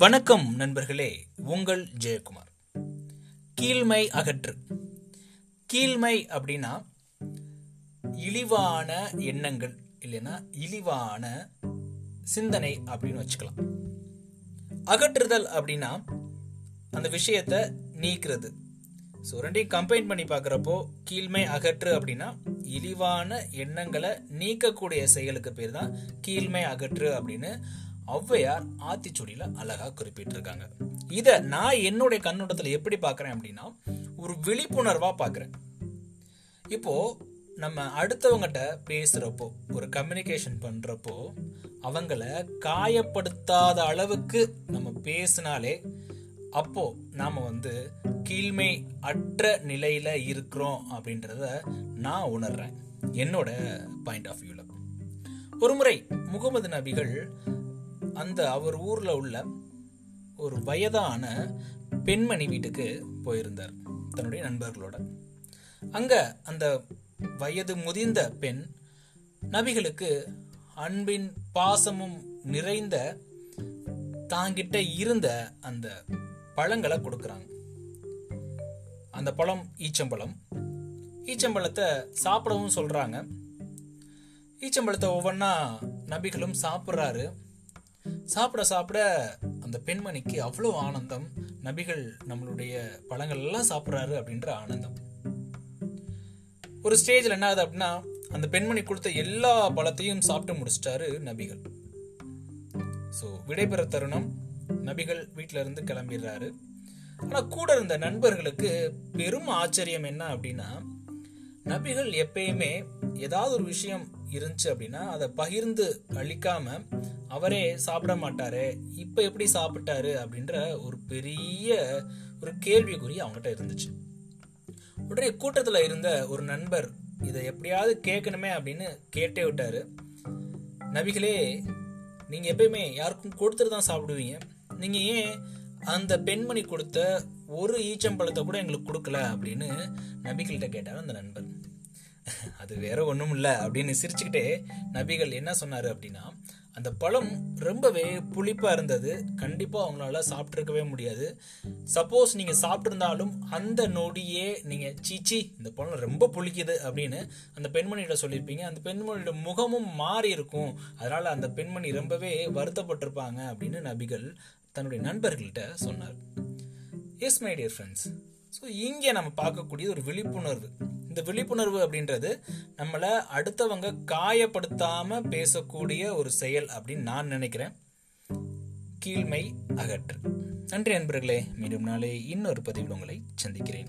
வணக்கம் நண்பர்களே உங்கள் ஜெயக்குமார். கீழ்மை அகற்று. கீழ்மை அப்படின்னா இழிவான எண்ணங்கள் இல்லைன்னா இழிவான சிந்தனை அப்படின்னு வச்சுக்கலாம். அகற்றுதல் அப்படின்னா அந்த விஷயத்தை நீக்கிறது. ஸோ ரெண்டையும் கம்பைன் பண்ணி பார்க்குறப்போ கீழ்மை அகற்று அப்படின்னா இழிவான எண்ணங்களை நீக்கக்கூடிய செயலுக்கு பேர் தான் கீழ்மை அகற்று அப்படின்னு ஔவையார் ஆத்திச்சுடியில அழகா குறிப்பிட்டிருக்காங்க. இத நான் என்னுடைய கண்ணோட்டத்தில் எப்படி பார்க்கறேன் அப்படின்னா ஒரு விழிப்புணர்வா பார்க்குறேன் இப்போ நம்ம அடுத்தவங்ககிட்ட பேசுறப்போ ஒரு கம்யூனிகேஷன் பண்றப்போ அவங்கள காயப்படுத்தாத அளவுக்கு நம்ம பேசினாலே அப்போ நாம வந்து கீழ்மை அற்ற நிலையில இருக்கிறோம் அப்படின்றத நான் உணர்றேன். என்னோட பாயிண்ட் ஆஃப் வியூல ஒரு முறை முகமது நபிகள் அந்த அவர் ஊரில் உள்ள ஒரு வயதான பெண்மணி வீட்டுக்கு போயிருந்தார் தன்னுடைய நண்பர்களோட. அங்கே அந்த வயது முதிர்ந்த பெண் நபிகளுக்கு அன்பின் பாசமும் நிறைந்த தாங்கிட்ட இருந்த அந்த பழங்களை கொடுக்குறாங்க. அந்த பழம் ஈச்சம்பழம். ஈச்சம்பழத்தை சாப்பிடவும் சொல்கிறாங்க ஈச்சம்பழத்தை ஒவ்வொன்றா நபிகளும் சாப்பிட்றாரு. சாப்பிட சாப்பிட அந்த பெண்மணிக்கு அவ்வளோ ஆனந்தம். நபிகள் நம்மளுடைய பழங்கள் எல்லாம் சாப்பிட்றாரு அப்படின்ற ஆனந்தம். ஒரு ஸ்டேஜில் என்ன ஆகுது அப்படின்னா அந்த பெண்மணி கொடுத்த எல்லா பழத்தையும் சாப்பிட்டு முடிச்சிட்டாரு நபிகள். ஸோ விடைபெற தருணம் நபிகள் வீட்டில இருந்து கிளம்பிடுறாரு. ஆனா கூட இருந்த நண்பர்களுக்கு பெரும் ஆச்சரியம் என்ன அப்படின்னா நபிகள் எப்பயுமே ஏதாவது ஒரு விஷயம் இருந்துச்சு அப்படின்னா அதை பகிர்ந்து அழிக்காம அவரே சாப்பிட மாட்டாரு இப்ப எப்படி சாப்பிட்டாரு அப்படின்ற ஒரு பெரிய ஒரு கேள்விக்குறி அவங்ககிட்ட இருந்துச்சு. உடனே கூட்டத்துல இருந்த ஒரு நண்பர் இதை எப்படியாவது கேட்கணுமே அப்படின்னு கேட்டே விட்டாரு. நபிகளே நீங்க எப்பயுமே யாருக்கும் கொடுத்துட்டு தான் சாப்பிடுவீங்க. நீங்க ஏன் அந்த பெண்மணி கொடுத்த ஒரு ஈச்சம்பழத்தை கூட எங்களுக்கு கொடுக்கல அப்படின்னு நபிகள்கிட்ட கேட்டார் அந்த நண்பர். அது வேற ஒன்றும் இல்லை அப்படின்னு சிரிச்சுக்கிட்டே நபிகள் என்ன சொன்னார் அப்படின்னா அந்த பழம் ரொம்பவே புளிப்பாக இருந்தது. கண்டிப்பாக அவங்களால சாப்பிட்ருக்கவே முடியாது. சப்போஸ் நீங்கள் சாப்பிட்ருந்தாலும் அந்த நொடியே நீங்கள் சீச்சி இந்த பழம் ரொம்ப புளிக்குது அப்படின்னு அந்த பெண்மணியிட சொல்லியிருப்பீங்க. அந்த பெண்மணியோட முகமும் மாறி இருக்கும். அதனால் அந்த பெண்மணி ரொம்பவே வருத்தப்பட்டிருப்பாங்க அப்படின்னு நபிகள் தன்னுடைய நண்பர்கள்கிட்ட சொன்னார் yes my dear friends so இங்கே நம்ம பார்க்கக்கூடிய ஒரு விழிப்புணர்வு. இந்த விழிப்புணர்வு அப்படின்றது நம்மளை அடுத்தவங்க காயப்படுத்தாம பேசக்கூடிய ஒரு செயல் அப்படின்னு நான் நினைக்கிறேன். கீழ்மை அகற்று. நன்றி நண்பர்களே மீண்டும் நாளை இன்னொரு பதிவில் உங்களை சந்திக்கிறேன்.